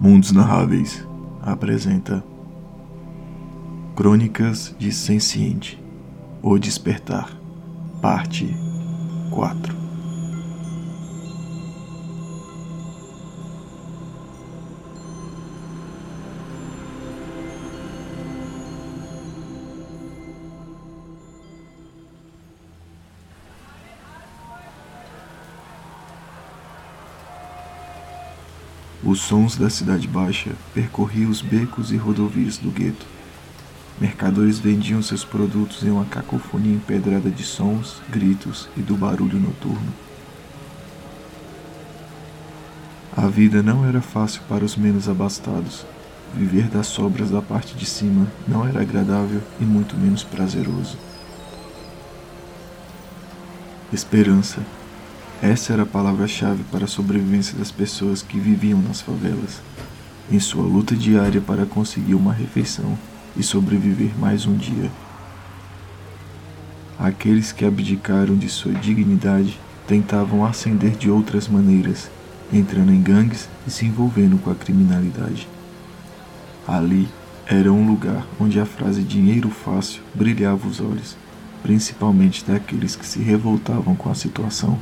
Mundos Narráveis apresenta Crônicas de Senciente O Despertar, Parte 4 Os sons da cidade baixa percorriam os becos e rodovias do gueto. Mercadores vendiam seus produtos em uma cacofonia empedrada de sons, gritos e do barulho noturno. A vida não era fácil para os menos abastados. Viver das sobras da parte de cima não era agradável e muito menos prazeroso. Esperança essa era a palavra-chave para a sobrevivência das pessoas que viviam nas favelas, em sua luta diária para conseguir uma refeição e sobreviver mais um dia. Aqueles que abdicaram de sua dignidade tentavam ascender de outras maneiras, entrando em gangues e se envolvendo com a criminalidade. Ali era um lugar onde a frase dinheiro fácil brilhava os olhos, principalmente daqueles que se revoltavam com a situação.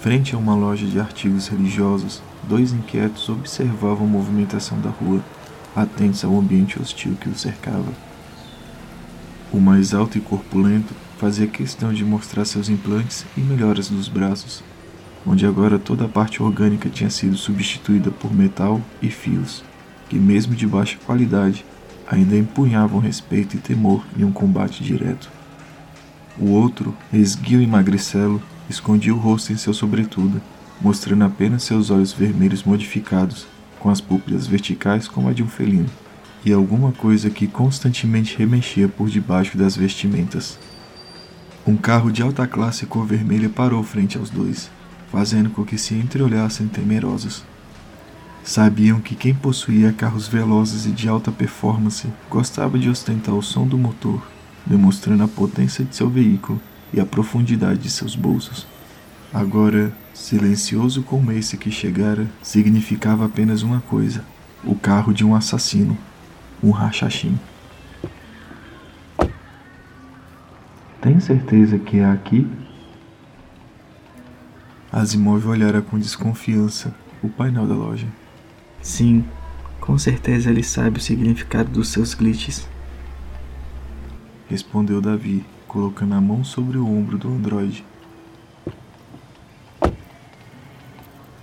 Frente a uma loja de artigos religiosos, dois inquietos observavam a movimentação da rua, atentos ao ambiente hostil que os cercava. O mais alto e corpulento fazia questão de mostrar seus implantes e melhoras dos braços, onde agora toda a parte orgânica tinha sido substituída por metal e fios, que, mesmo de baixa qualidade, ainda empunhavam respeito e temor em um combate direto. O outro, esguio e magricelo, escondia o rosto em seu sobretudo, mostrando apenas seus olhos vermelhos modificados, com as púpilas verticais como a de um felino, e alguma coisa que constantemente remexia por debaixo das vestimentas. Um carro de alta classe cor vermelha parou frente aos dois, fazendo com que se entreolhassem temerosos. Sabiam que quem possuía carros velozes e de alta performance gostava de ostentar o som do motor, demonstrando a potência de seu veículo e a profundidade de seus bolsos. Agora, silencioso como esse que chegara, significava apenas uma coisa: o carro de um assassino, um rachachim. Tem certeza que é aqui? Asimov olhara com desconfiança o painel da loja. Sim, com certeza ele sabe o significado dos seus glitches. Respondeu Davi, colocando a mão sobre o ombro do androide.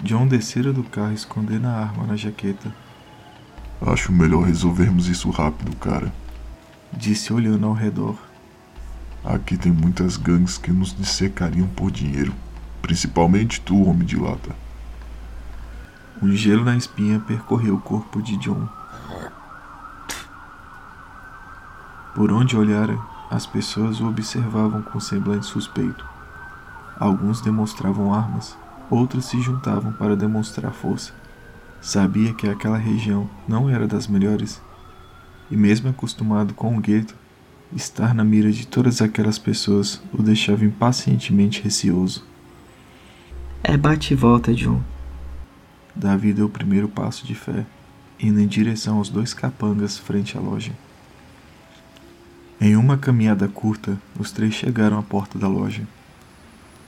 John descera do carro escondendo a arma na jaqueta. Acho melhor resolvermos isso rápido, cara. Disse olhando ao redor. Aqui tem muitas gangues que nos dissecariam por dinheiro. Principalmente tu, homem de lata. Um gelo na espinha percorreu o corpo de John. Por onde olhara, as pessoas o observavam com semblante suspeito. Alguns demonstravam armas, outros se juntavam para demonstrar força. Sabia que aquela região não era das melhores, e mesmo acostumado com o gueto, estar na mira de todas aquelas pessoas o deixava impacientemente receoso. É bate e volta, John. Davi deu o primeiro passo de fé, indo em direção aos dois capangas frente à loja. Em uma caminhada curta, os três chegaram à porta da loja.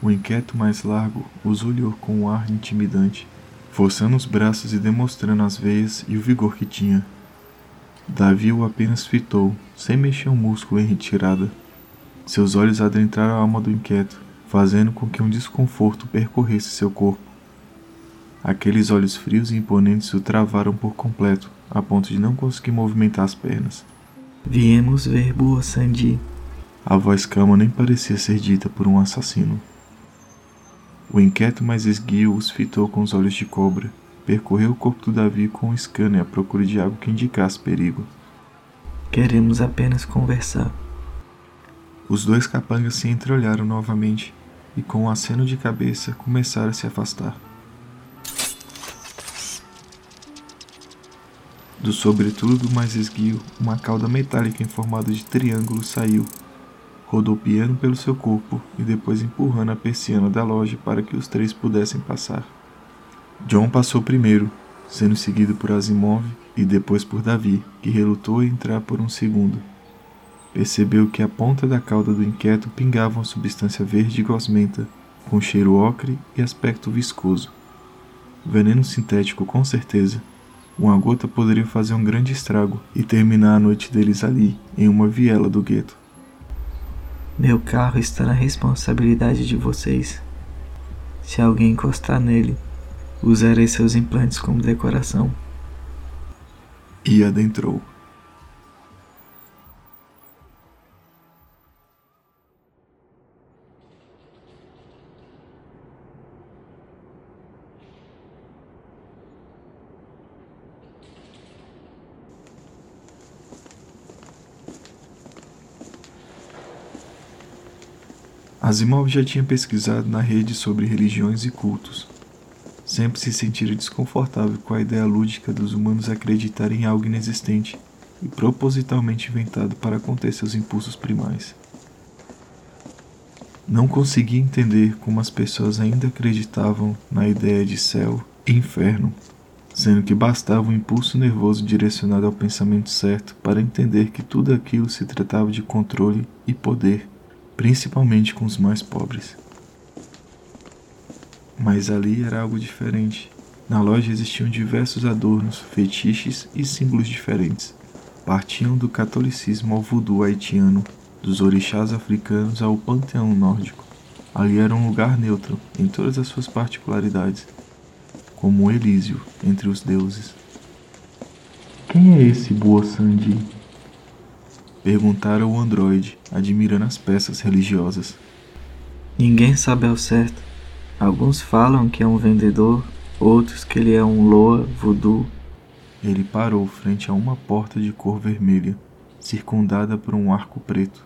O inquieto mais largo os olhou com um ar intimidante, forçando os braços e demonstrando as veias e o vigor que tinha. Davi o apenas fitou, sem mexer um músculo em retirada. Seus olhos adentraram a alma do inquieto, fazendo com que um desconforto percorresse seu corpo. Aqueles olhos frios e imponentes o travaram por completo, a ponto de não conseguir movimentar as pernas. Viemos ver Boa Sandy. A voz calma nem parecia ser dita por um assassino. O inquieto mais esguio os fitou com os olhos de cobra. Percorreu o corpo do Davi com um scanner à procura de algo que indicasse perigo. Queremos apenas conversar. Os dois capangas se entreolharam novamente e, com um aceno de cabeça, começaram a se afastar. Do sobretudo mais esguio, uma cauda metálica em formato de triângulo saiu, rodopiando pelo seu corpo e depois empurrando a persiana da loja para que os três pudessem passar. John passou primeiro, sendo seguido por Asimov e depois por Davi, que relutou em entrar por um segundo. Percebeu que a ponta da cauda do inquieto pingava uma substância verde gosmenta, com cheiro ocre e aspecto viscoso. Veneno sintético, com certeza. Uma gota poderia fazer um grande estrago e terminar a noite deles ali, em uma viela do gueto. Meu carro está na responsabilidade de vocês. Se alguém encostar nele, usarei seus implantes como decoração. E adentrou. Asimov já tinha pesquisado na rede sobre religiões e cultos. Sempre se sentira desconfortável com a ideia lúdica dos humanos acreditarem em algo inexistente e propositalmente inventado para conter seus impulsos primais. Não conseguia entender como as pessoas ainda acreditavam na ideia de céu e inferno, sendo que bastava um impulso nervoso direcionado ao pensamento certo para entender que tudo aquilo se tratava de controle e poder principalmente com os mais pobres. Mas ali era algo diferente. Na loja existiam diversos adornos, fetiches e símbolos diferentes. Partiam do catolicismo ao voodoo haitiano, dos orixás africanos ao panteão nórdico. Ali era um lugar neutro em todas as suas particularidades, como um Elísio entre os deuses. Quem é esse Boa Sandi? Perguntara o androide, admirando as peças religiosas. Ninguém sabe ao certo. Alguns falam que é um vendedor, outros que ele é um loa voodoo. Ele parou frente a uma porta de cor vermelha, circundada por um arco preto.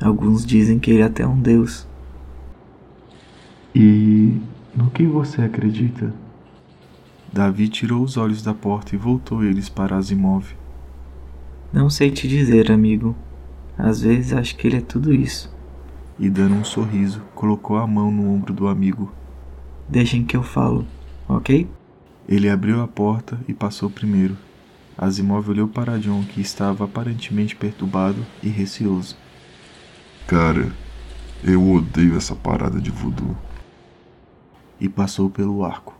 Alguns dizem que ele é até um deus. E no que você acredita? Davi tirou os olhos da porta e voltou eles para Asimov. Não sei te dizer, amigo. Às vezes acho que ele é tudo isso. E dando um sorriso, colocou a mão no ombro do amigo. Deixem que eu falo, ok? Ele abriu a porta e passou primeiro. Asimov olhou para John, que estava aparentemente perturbado e receoso. Cara, eu odeio essa parada de voodoo. E passou pelo arco.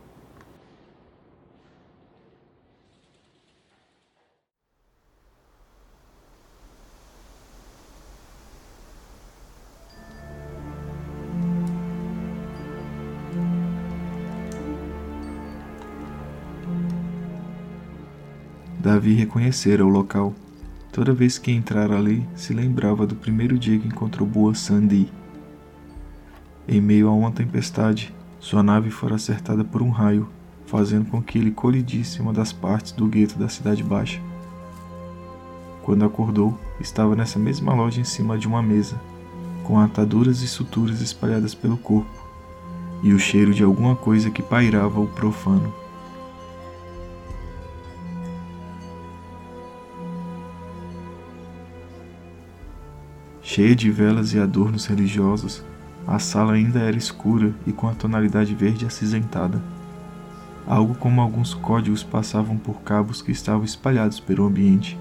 Davi reconhecera o local. Toda vez que entrara ali, se lembrava do primeiro dia que encontrou Boa Sandy. Em meio a uma tempestade, sua nave fora acertada por um raio, fazendo com que ele colidisse em uma das partes do gueto da Cidade Baixa. Quando acordou, estava nessa mesma loja em cima de uma mesa, com ataduras e suturas espalhadas pelo corpo, e o cheiro de alguma coisa que pairava o profano. Cheia de velas e adornos religiosos, a sala ainda era escura e com a tonalidade verde acinzentada. Algo como alguns códigos passavam por cabos que estavam espalhados pelo ambiente.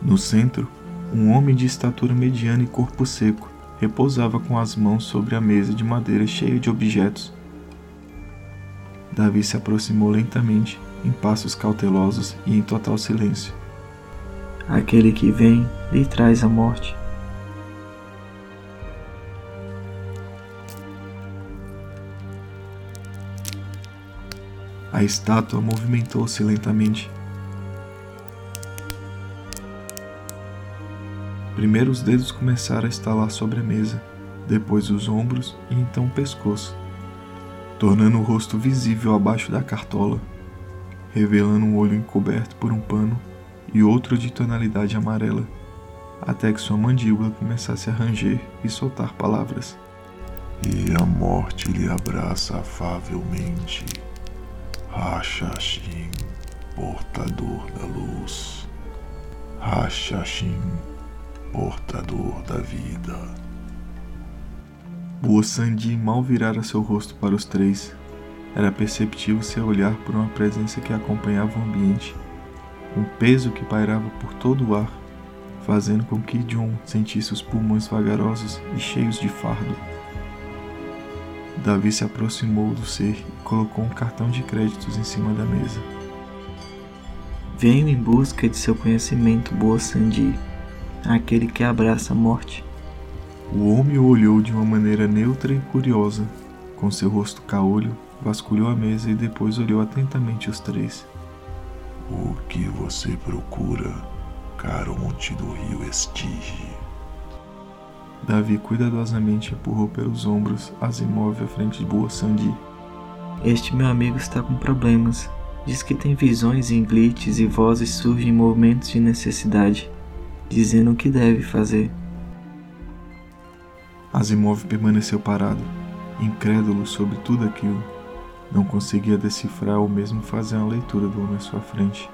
No centro, um homem de estatura mediana e corpo seco repousava com as mãos sobre a mesa de madeira cheia de objetos. Davi se aproximou lentamente, em passos cautelosos e em total silêncio. Aquele que vem lhe traz a morte. A estátua movimentou-se lentamente. Primeiro os dedos começaram a estalar sobre a mesa, depois os ombros e então o pescoço, tornando o rosto visível abaixo da cartola, revelando um olho encoberto por um pano e outro de tonalidade amarela, até que sua mandíbula começasse a ranger e soltar palavras. E a morte lhe abraça afavelmente. Rachachim, portador da luz. Rachachim, portador da vida. Boa Sandi mal virara seu rosto para os três. Era perceptível seu olhar por uma presença que acompanhava o ambiente, um peso que pairava por todo o ar, fazendo com que John sentisse os pulmões vagarosos e cheios de fardo. Davi se aproximou do ser e colocou um cartão de créditos em cima da mesa. Venho em busca de seu conhecimento, boa Sandi, aquele que abraça a morte. O homem o olhou de uma maneira neutra e curiosa, com seu rosto caolho vasculhou a mesa e depois olhou atentamente os três. O que você procura, Caronte do rio Estige? Davi cuidadosamente empurrou pelos ombros Asimov à frente de Boa Sandi. Este meu amigo está com problemas. Diz que tem visões em glitches e vozes surgem em momentos de necessidade, dizendo o que deve fazer. Asimov permaneceu parado, incrédulo sobre tudo aquilo. Não conseguia decifrar ou mesmo fazer uma leitura do homem à sua frente.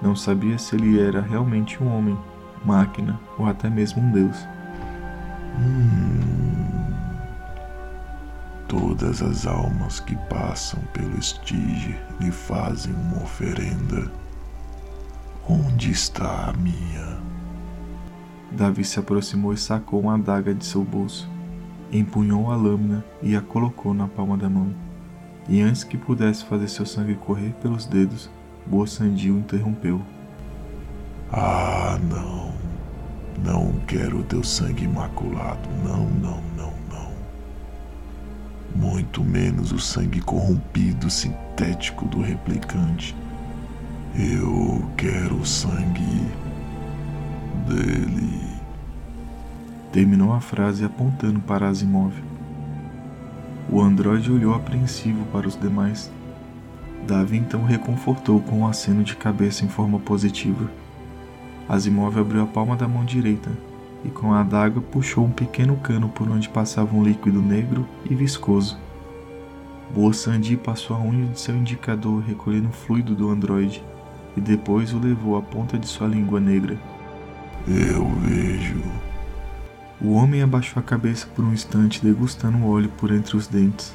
Não sabia se ele era realmente um homem, máquina ou até mesmo um deus. Hum, todas as almas que passam pelo estige lhe fazem uma oferenda. Onde está a minha? Davi se aproximou e sacou uma adaga de seu bolso. Empunhou a lâmina e a colocou na palma da mão e antes que pudesse fazer seu sangue correr pelos dedos, Boa Sandi o interrompeu. Ah, não. Não quero teu sangue imaculado. Não, não, não, não. Muito menos o sangue corrompido sintético do replicante. Eu quero o sangue dele. Terminou a frase apontando para Asimov. O androide olhou apreensivo para os demais. Davi então reconfortou com um aceno de cabeça em forma positiva. Asimov abriu a palma da mão direita e com a adaga puxou um pequeno cano por onde passava um líquido negro e viscoso. Boa Sandi passou a unha de seu indicador recolhendo o fluido do androide e depois o levou à ponta de sua língua negra. Eu vejo o homem abaixou a cabeça por um instante, degustando o óleo por entre os dentes.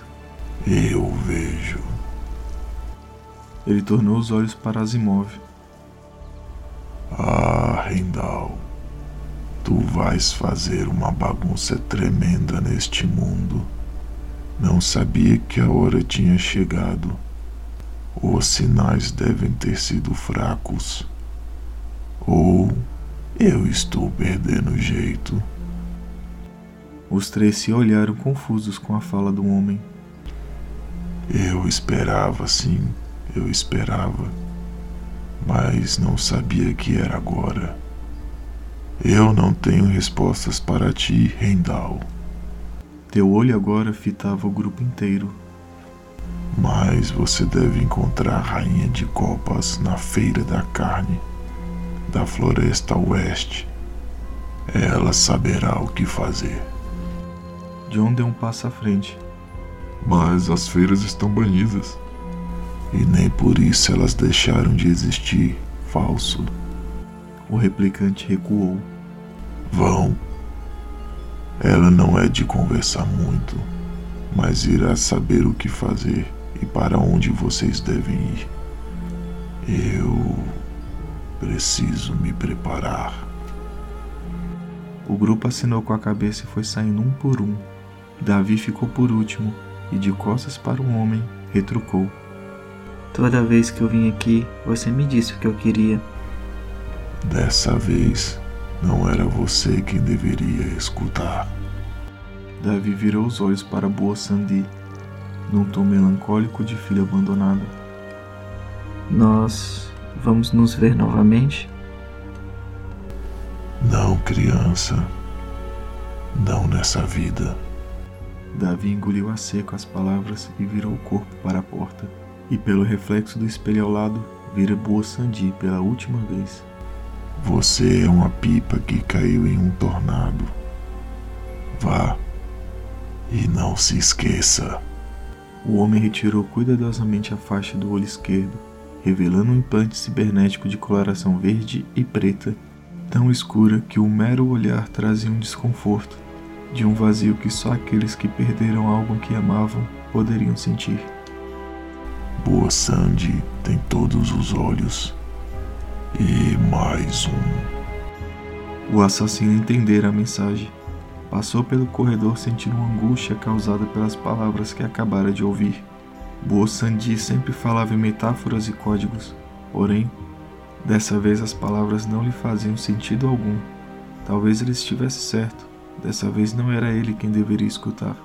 Eu vejo. Ele tornou os olhos para Asimov. Ah, Rendal, tu vais fazer uma bagunça tremenda neste mundo. Não sabia que a hora tinha chegado. Os sinais devem ter sido fracos. Ou eu estou perdendo jeito. Os três se olharam confusos com a fala do homem. Eu esperava, sim, eu esperava, mas não sabia que era agora. Eu não tenho respostas para ti, Rendal. Teu olho agora fitava o grupo inteiro. Mas você deve encontrar a Rainha de Copas na Feira da Carne, da Floresta Oeste. Ela saberá o que fazer. John deu um passo à frente. Mas as feiras estão banidas. E nem por isso elas deixaram de existir. Falso. O replicante recuou. Vão. Ela não é de conversar muito, mas irá saber o que fazer e para onde vocês devem ir. Eu preciso me preparar. O grupo assinou com a cabeça e foi saindo um por um, Davi ficou por último e, de costas para o homem, retrucou: Toda vez que eu vim aqui, você me disse o que eu queria. Dessa vez, não era você quem deveria escutar. Davi virou os olhos para Boa Sandi, num tom melancólico de filha abandonada. Nós vamos nos ver novamente? Não, criança. Não nessa vida. Davi engoliu a seco as palavras e virou o corpo para a porta. E pelo reflexo do espelho ao lado, vira Boa Sandi pela última vez. Você é uma pipa que caiu em um tornado. Vá e não se esqueça. O homem retirou cuidadosamente a faixa do olho esquerdo, revelando um implante cibernético de coloração verde e preta, tão escura que o mero olhar trazia um desconforto de um vazio que só aqueles que perderam algo que amavam poderiam sentir. Boa Sandy tem todos os olhos. E mais um. O assassino entendera a mensagem. Passou pelo corredor sentindo uma angústia causada pelas palavras que acabara de ouvir. Boa Sandy sempre falava em metáforas e códigos, porém, dessa vez as palavras não lhe faziam sentido algum. Talvez ele estivesse certo, dessa vez não era ele quem deveria escutar,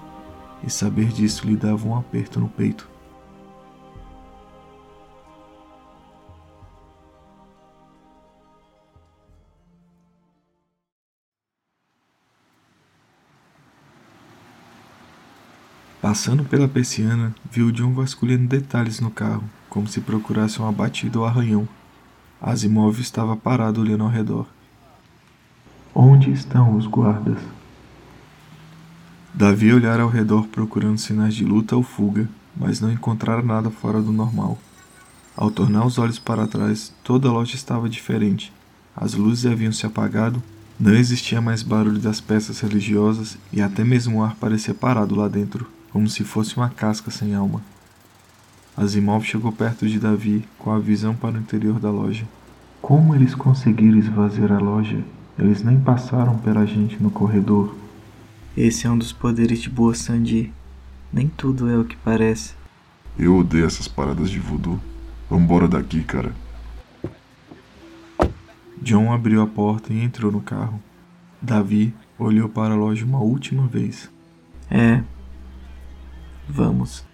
e saber disso lhe dava um aperto no peito. Passando pela persiana, viu John vasculhando detalhes no carro, como se procurasse uma batida ou arranhão. Asimov estava parado olhando ao redor. Onde estão os guardas? Davi olhara ao redor procurando sinais de luta ou fuga, mas não encontrara nada fora do normal. Ao tornar os olhos para trás, toda a loja estava diferente. As luzes haviam se apagado, não existia mais barulho das peças religiosas e até mesmo o ar parecia parado lá dentro como se fosse uma casca sem alma. Asimov chegou perto de Davi com a visão para o interior da loja. Como eles conseguiram esvaziar a loja? Eles nem passaram pela gente no corredor. Esse é um dos poderes de Boa Sandy. Nem tudo é o que parece. Eu odeio essas paradas de voodoo. Vambora daqui, cara. John abriu a porta e entrou no carro. Davi olhou para a loja uma última vez. É, Vamos.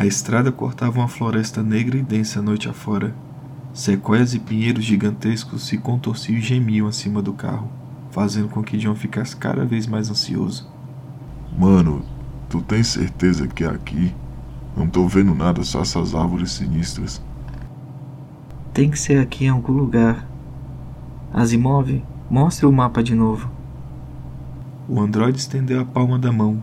A estrada cortava uma floresta negra e densa noite afora. Sequoias e pinheiros gigantescos se contorciam e gemiam acima do carro, fazendo com que John ficasse cada vez mais ansioso. Mano, tu tens certeza que é aqui? Não tô vendo nada, só essas árvores sinistras. Tem que ser aqui em algum lugar. Asimov, mostre o mapa de novo. O androide estendeu a palma da mão,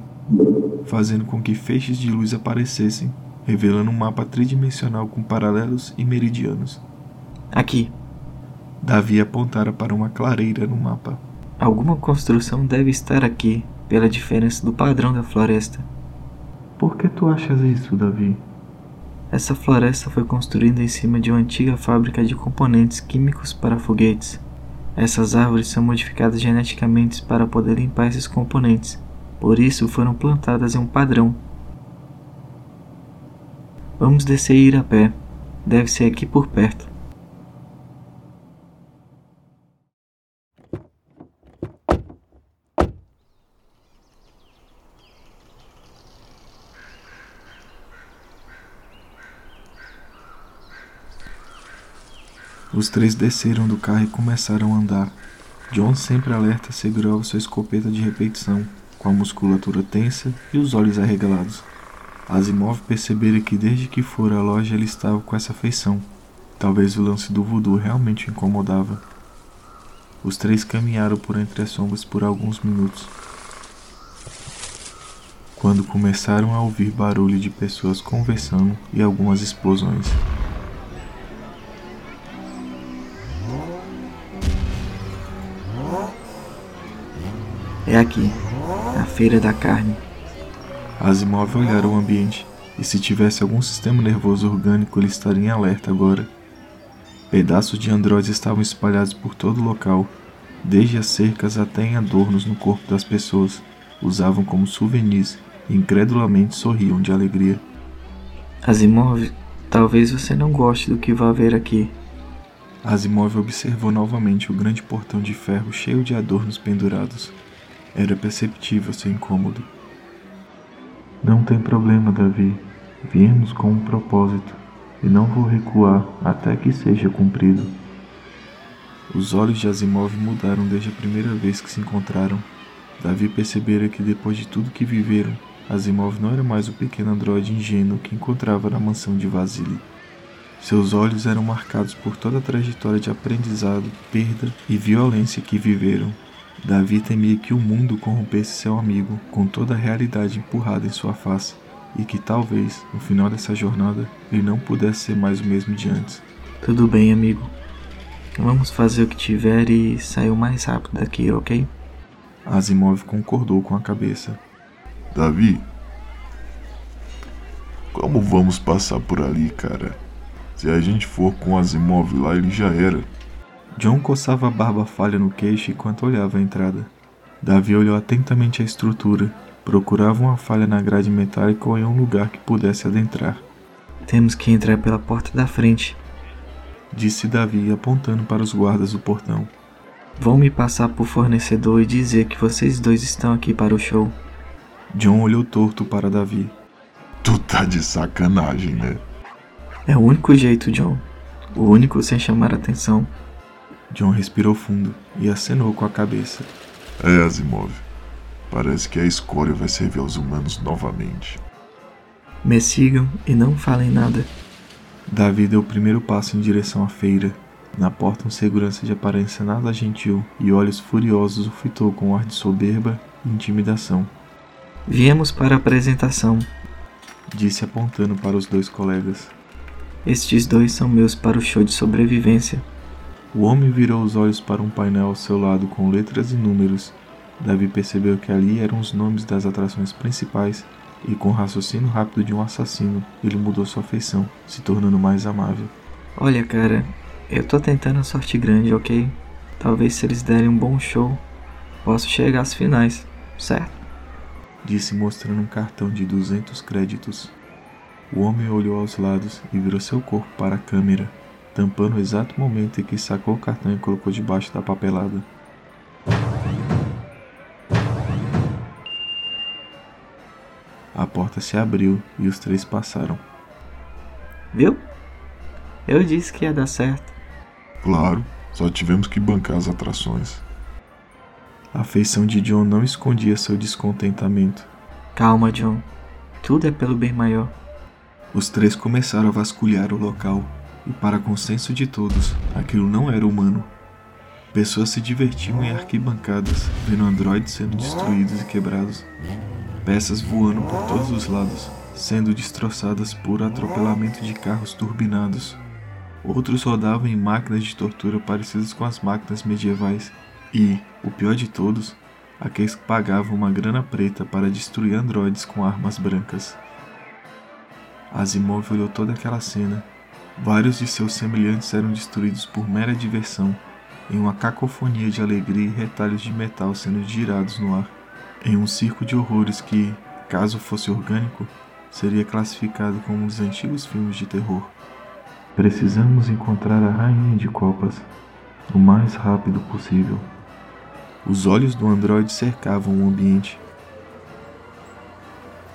fazendo com que feixes de luz aparecessem, revelando um mapa tridimensional com paralelos e meridianos. Aqui. Davi apontara para uma clareira no mapa. Alguma construção deve estar aqui, pela diferença do padrão da floresta. Por que tu achas isso, Davi? Essa floresta foi construída em cima de uma antiga fábrica de componentes químicos para foguetes. Essas árvores são modificadas geneticamente para poder limpar esses componentes, por isso foram plantadas em um padrão. Vamos descer e ir a pé. Deve ser aqui por perto. Os três desceram do carro e começaram a andar. John, sempre alerta, segurava sua escopeta de repetição, com a musculatura tensa e os olhos arregalados. Asimov percebera que desde que fora à loja ele estava com essa feição. Talvez o lance do voodoo realmente o incomodava. Os três caminharam por entre as sombras por alguns minutos. Quando começaram a ouvir barulho de pessoas conversando e algumas explosões. É aqui, a feira da carne. Asimov olhara o ambiente, e se tivesse algum sistema nervoso orgânico ele estaria em alerta agora. Pedaços de androides estavam espalhados por todo o local, desde as cercas até em adornos no corpo das pessoas. Usavam como souvenirs e incredulamente sorriam de alegria. Asimov, talvez você não goste do que vai ver aqui. Asimov observou novamente o grande portão de ferro cheio de adornos pendurados. Era perceptível seu incômodo. Não tem problema, Davi. Viemos com um propósito e não vou recuar até que seja cumprido. Os olhos de Asimov mudaram desde a primeira vez que se encontraram. Davi percebera que depois de tudo que viveram, Asimov não era mais o pequeno androide ingênuo que encontrava na mansão de Vasily. Seus olhos eram marcados por toda a trajetória de aprendizado, perda e violência que viveram Davi temia que o mundo corrompesse seu amigo com toda a realidade empurrada em sua face, e que talvez, no final dessa jornada, ele não pudesse ser mais o mesmo de antes. Tudo bem, amigo. Vamos fazer o que tiver e sair o mais rápido daqui, ok? Asimov concordou com a cabeça. Davi, como vamos passar por ali, cara? Se a gente for com Asimov lá, ele já era. John coçava a barba falha no queixo enquanto olhava a entrada. Davi olhou atentamente a estrutura, procurava uma falha na grade metálica ou em um lugar que pudesse adentrar. Temos que entrar pela porta da frente, disse Davi apontando para os guardas do portão. Vão me passar por fornecedor e dizer que vocês dois estão aqui para o show. John olhou torto para Davi. Tu tá de sacanagem, né? É o único jeito, John. O único sem chamar atenção. John respirou fundo e acenou com a cabeça. É, Asimov. Parece que a escória vai servir aos humanos novamente. Me sigam e não falem nada. Davi deu o primeiro passo em direção à feira. Na porta, um segurança de aparência nada gentil e olhos furiosos o fitou com um ar de soberba e intimidação. Viemos para a apresentação, disse apontando para os dois colegas. Estes dois são meus para o show de sobrevivência. O homem virou os olhos para um painel ao seu lado com letras e números. Davi percebeu que ali eram os nomes das atrações principais e com o raciocínio rápido de um assassino, ele mudou sua feição, se tornando mais amável. Olha, cara, eu tô tentando a sorte grande, ok? Talvez se eles derem um bom show, possa chegar às finais, certo? Disse mostrando um cartão de 200 créditos. O homem olhou aos lados e virou seu corpo para a câmera, tampando o exato momento em que sacou o cartão e colocou debaixo da papelada. A porta se abriu e os três passaram. Viu? Eu disse que ia dar certo. Claro, só tivemos que bancar as atrações. A feição de John não escondia seu descontentamento. Calma, John. Tudo é pelo bem maior. Os três começaram a vasculhar o local, e para consenso de todos, aquilo não era humano. Pessoas se divertiam em arquibancadas, vendo androides sendo destruídos e quebrados peças voando por todos os lados, sendo destroçadas por atropelamento de carros turbinados. Outros rodavam em máquinas de tortura parecidas com as máquinas medievais, e, o pior de todos, aqueles que pagavam uma grana preta para destruir androides com armas brancas. Asimov olhou toda aquela cena. Vários de seus semelhantes eram destruídos por mera diversão, em uma cacofonia de alegria e retalhos de metal sendo girados no ar em um circo de horrores que, caso fosse orgânico, seria classificado como um dos antigos filmes de terror. Precisamos encontrar a Rainha de Copas o mais rápido possível. Os olhos do androide cercavam o ambiente.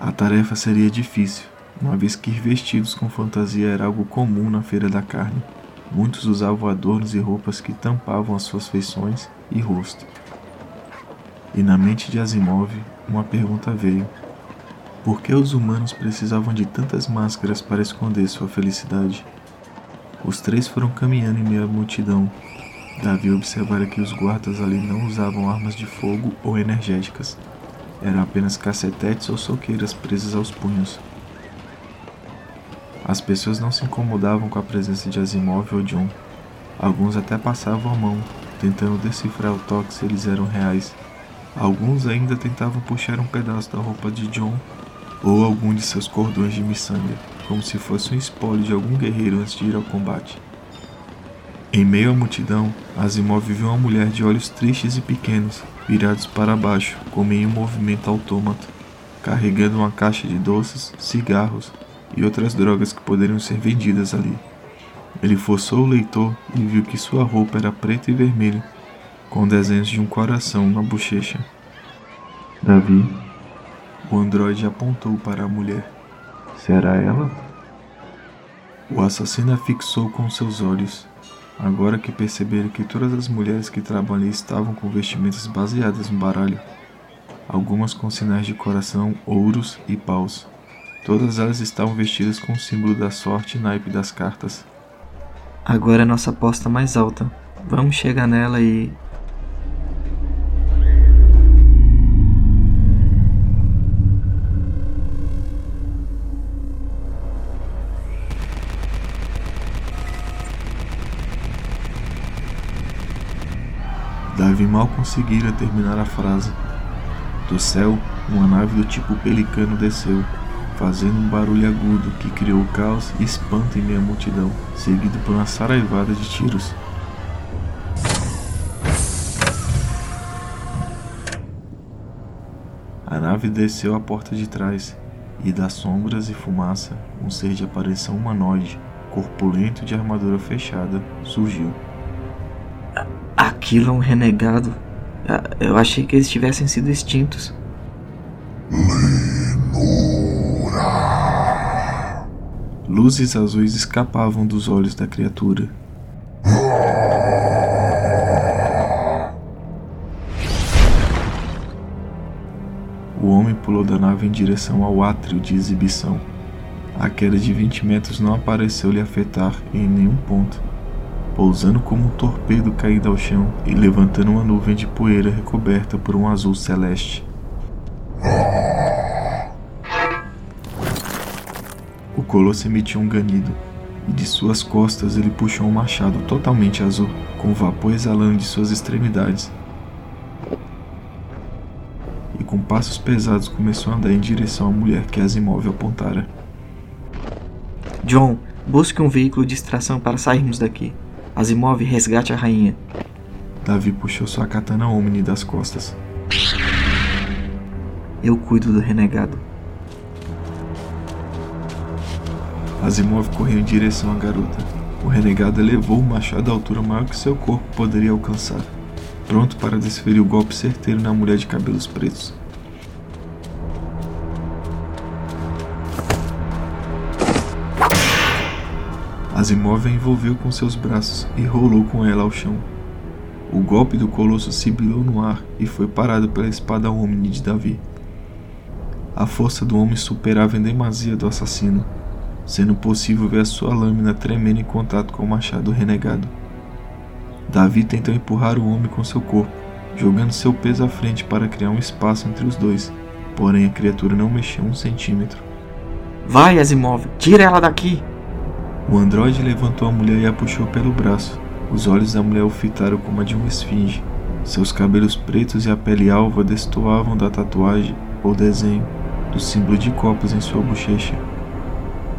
A tarefa seria difícil, uma vez que ir vestidos com fantasia era algo comum na feira da carne. Muitos usavam adornos e roupas que tampavam as suas feições e rosto. E na mente de Asimov, uma pergunta veio: por que os humanos precisavam de tantas máscaras para esconder sua felicidade? Os três foram caminhando em meio à multidão. Davi observara que os guardas ali não usavam armas de fogo ou energéticas. Eram apenas cacetetes ou soqueiras presas aos punhos. As pessoas não se incomodavam com a presença de Asimov ou John. Alguns até passavam a mão, tentando decifrar o toque se eles eram reais. Alguns ainda tentavam puxar um pedaço da roupa de John ou algum de seus cordões de miçanga, como se fosse um espólio de algum guerreiro antes de ir ao combate. Em meio à multidão, Asimov viu uma mulher de olhos tristes e pequenos, virados para baixo, como em um movimento autômato, carregando uma caixa de doces, cigarros e outras drogas que poderiam ser vendidas ali. Ele forçou o leitor e viu que sua roupa era preta e vermelha, com desenhos de um coração na bochecha. Davi, o androide apontou para a mulher. Será ela? O assassino a fixou com seus olhos. Agora que perceberam que todas as mulheres que trabalham ali estavam com vestimentas baseadas no baralho, algumas com sinais de coração, ouros e paus. Todas elas estavam vestidas com o símbolo da sorte e naipe das cartas. Agora é nossa aposta mais alta. Vamos chegar nela e. Davi mal conseguira terminar a frase. Do céu, uma nave do tipo pelicano desceu, fazendo um barulho agudo que criou caos e espanto em meia multidão, seguido por uma saraivada de tiros. A nave desceu a porta de trás, e das sombras e fumaça, um ser de aparição humanoide, corpulento de armadura fechada, surgiu. Aquilo é um renegado. Ah, eu achei que eles tivessem sido extintos. Luzes azuis escapavam dos olhos da criatura. O homem pulou da nave em direção ao átrio de exibição. A queda de 20 metros não pareceu lhe afetar em nenhum ponto, pousando como um torpedo caído ao chão e levantando uma nuvem de poeira recoberta por um azul celeste. Colosso emitiu um ganido, e de suas costas ele puxou um machado totalmente azul, com vapor exalando de suas extremidades. E com passos pesados começou a andar em direção à mulher que Asimov apontara. John, busque um veículo de extração para sairmos daqui. Asimov, resgate a rainha. Davi puxou sua katana Omni das costas. Eu cuido do renegado. Asimov correu em direção à garota. O renegado elevou o machado à altura maior que seu corpo poderia alcançar, pronto para desferir o golpe certeiro na mulher de cabelos pretos. Asimov a envolveu com seus braços e rolou com ela ao chão. O golpe do colosso sibilou no ar e foi parado pela espada Omni de Davi. A força do homem superava em demasia do assassino, sendo possível ver a sua lâmina tremendo em contato com o machado renegado. Davi tentou empurrar o homem com seu corpo, jogando seu peso à frente para criar um espaço entre os dois, porém a criatura não mexeu um centímetro. Vai, Asimov, tira ela daqui! O androide levantou a mulher e a puxou pelo braço. Os olhos da mulher o fitaram como a de uma esfinge. Seus cabelos pretos e a pele alva destoavam da tatuagem ou desenho do símbolo de copos em sua bochecha.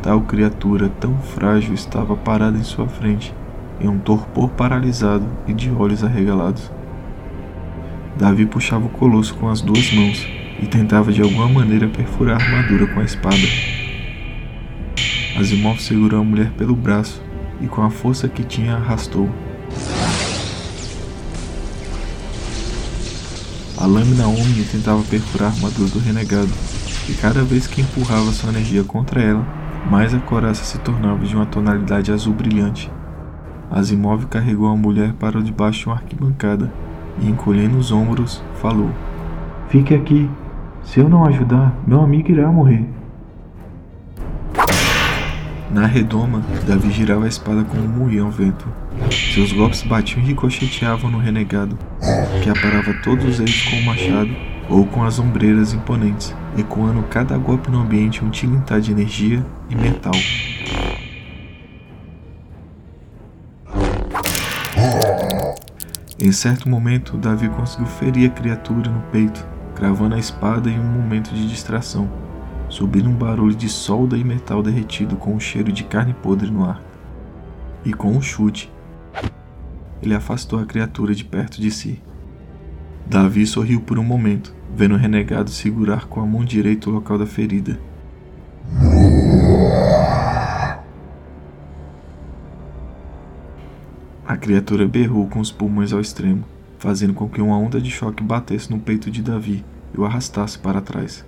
Tal criatura tão frágil estava parada em sua frente, em um torpor paralisado e de olhos arregalados. Davi puxava o colosso com as duas mãos e tentava de alguma maneira perfurar a armadura com a espada. Asimov segurou a mulher pelo braço e com a força que tinha arrastou. A lâmina Omni tentava perfurar a armadura do renegado, e cada vez que empurrava sua energia contra ela, mais a coraça se tornava de uma tonalidade azul brilhante. Asimov carregou a mulher para debaixo de uma arquibancada e, encolhendo os ombros, falou: Fique aqui. Se eu não ajudar, meu amigo irá morrer. Na redoma, Davi girava a espada como um ao vento. Seus golpes batiam e ricocheteavam no renegado, que aparava todos eles com o machado ou com as ombreiras imponentes, ecoando cada golpe no ambiente um tilintar de energia e metal. Em certo momento, Davi conseguiu ferir a criatura no peito, cravando a espada em um momento de distração, subindo um barulho de solda e metal derretido com um cheiro de carne podre no ar. E com um chute, ele afastou a criatura de perto de si. Davi sorriu por um momento, vendo o renegado segurar com a mão direita o local da ferida. A criatura berrou com os pulmões ao extremo, fazendo com que uma onda de choque batesse no peito de Davi e o arrastasse para trás.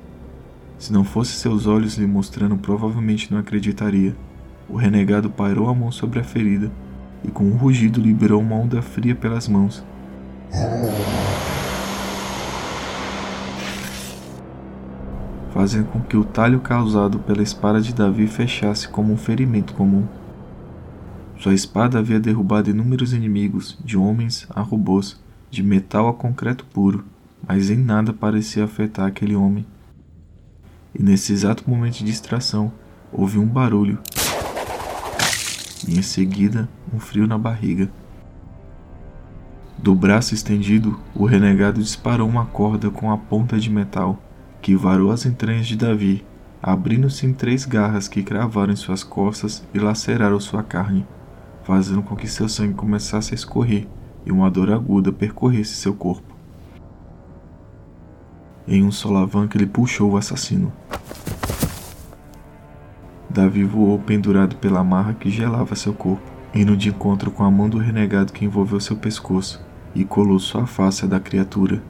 Se não fosse seus olhos lhe mostrando, provavelmente não acreditaria. O renegado pairou a mão sobre a ferida e, com um rugido, liberou uma onda fria pelas mãos. Fazendo com que o talho causado pela espada de Davi fechasse como um ferimento comum. Sua espada havia derrubado inúmeros inimigos, de homens a robôs, de metal a concreto puro, mas em nada parecia afetar aquele homem. E nesse exato momento de distração, houve um barulho. E em seguida, um frio na barriga. Do braço estendido, o renegado disparou uma corda com a ponta de metal, que varou as entranhas de Davi, abrindo-se em três garras que cravaram em suas costas e laceraram sua carne, fazendo com que seu sangue começasse a escorrer e uma dor aguda percorresse seu corpo. Em um solavanco ele puxou o assassino. Davi voou pendurado pela amarra que gelava seu corpo, indo de encontro com a mão do renegado que envolveu seu pescoço e colou sua face à da criatura.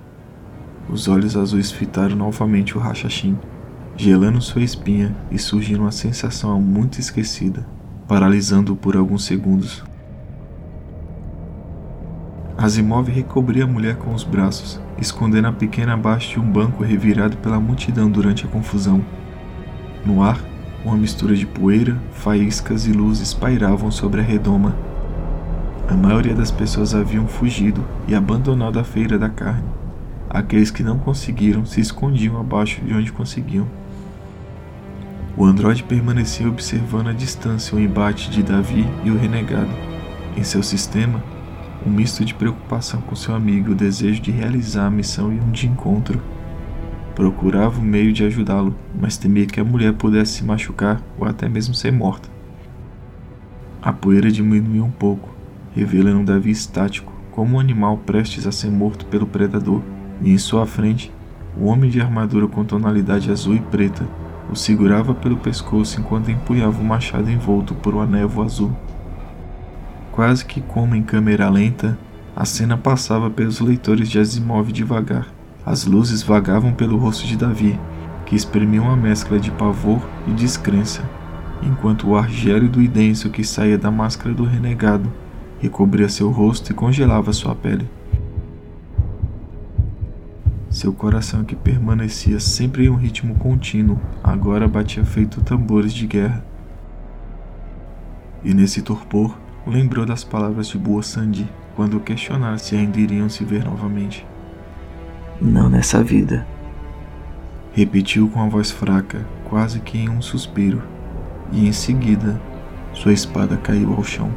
Os olhos azuis fitaram novamente o rachachim, gelando sua espinha e surgindo uma sensação muito esquecida, paralisando-o por alguns segundos. Asimov recobria a mulher com os braços, escondendo a pequena abaixo de um banco revirado pela multidão durante a confusão. No ar, uma mistura de poeira, faíscas e luzes pairavam sobre a redoma. A maioria das pessoas haviam fugido e abandonado a feira da carne. Aqueles que não conseguiram se escondiam abaixo de onde conseguiam. O androide permanecia observando à distância o embate de Davi e o renegado. Em seu sistema, um misto de preocupação com seu amigo e o desejo de realizar a missão iam de encontro. Procurava o um meio de ajudá-lo, mas temia que a mulher pudesse se machucar ou até mesmo ser morta. A poeira diminuiu um pouco, revelando Davi estático, como um animal prestes a ser morto pelo predador, e em sua frente, o homem de armadura com tonalidade azul e preta o segurava pelo pescoço enquanto empunhava o machado envolto por uma névoa azul. Quase que como em câmera lenta, a cena passava pelos leitores de Asimov devagar. As luzes vagavam pelo rosto de Davi, que exprimia uma mescla de pavor e descrença, enquanto o ar gélido e denso que saía da máscara do renegado recobria seu rosto e congelava sua pele. Seu coração, que permanecia sempre em um ritmo contínuo, agora batia feito tambores de guerra. E nesse torpor, lembrou das palavras de Boa Sandy quando questionara se ainda iriam se ver novamente. Não nessa vida. Repetiu com a voz fraca, quase que em um suspiro, e em seguida sua espada caiu ao chão.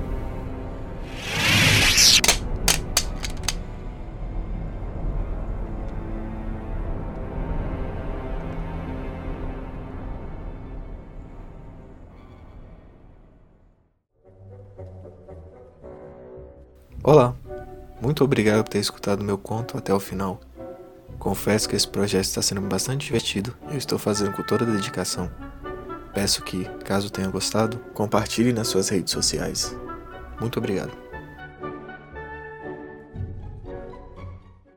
Olá, muito obrigado por ter escutado meu conto até o final. Confesso que esse projeto está sendo bastante divertido e eu estou fazendo com toda a dedicação. Peço que, caso tenha gostado, compartilhe nas suas redes sociais. Muito obrigado.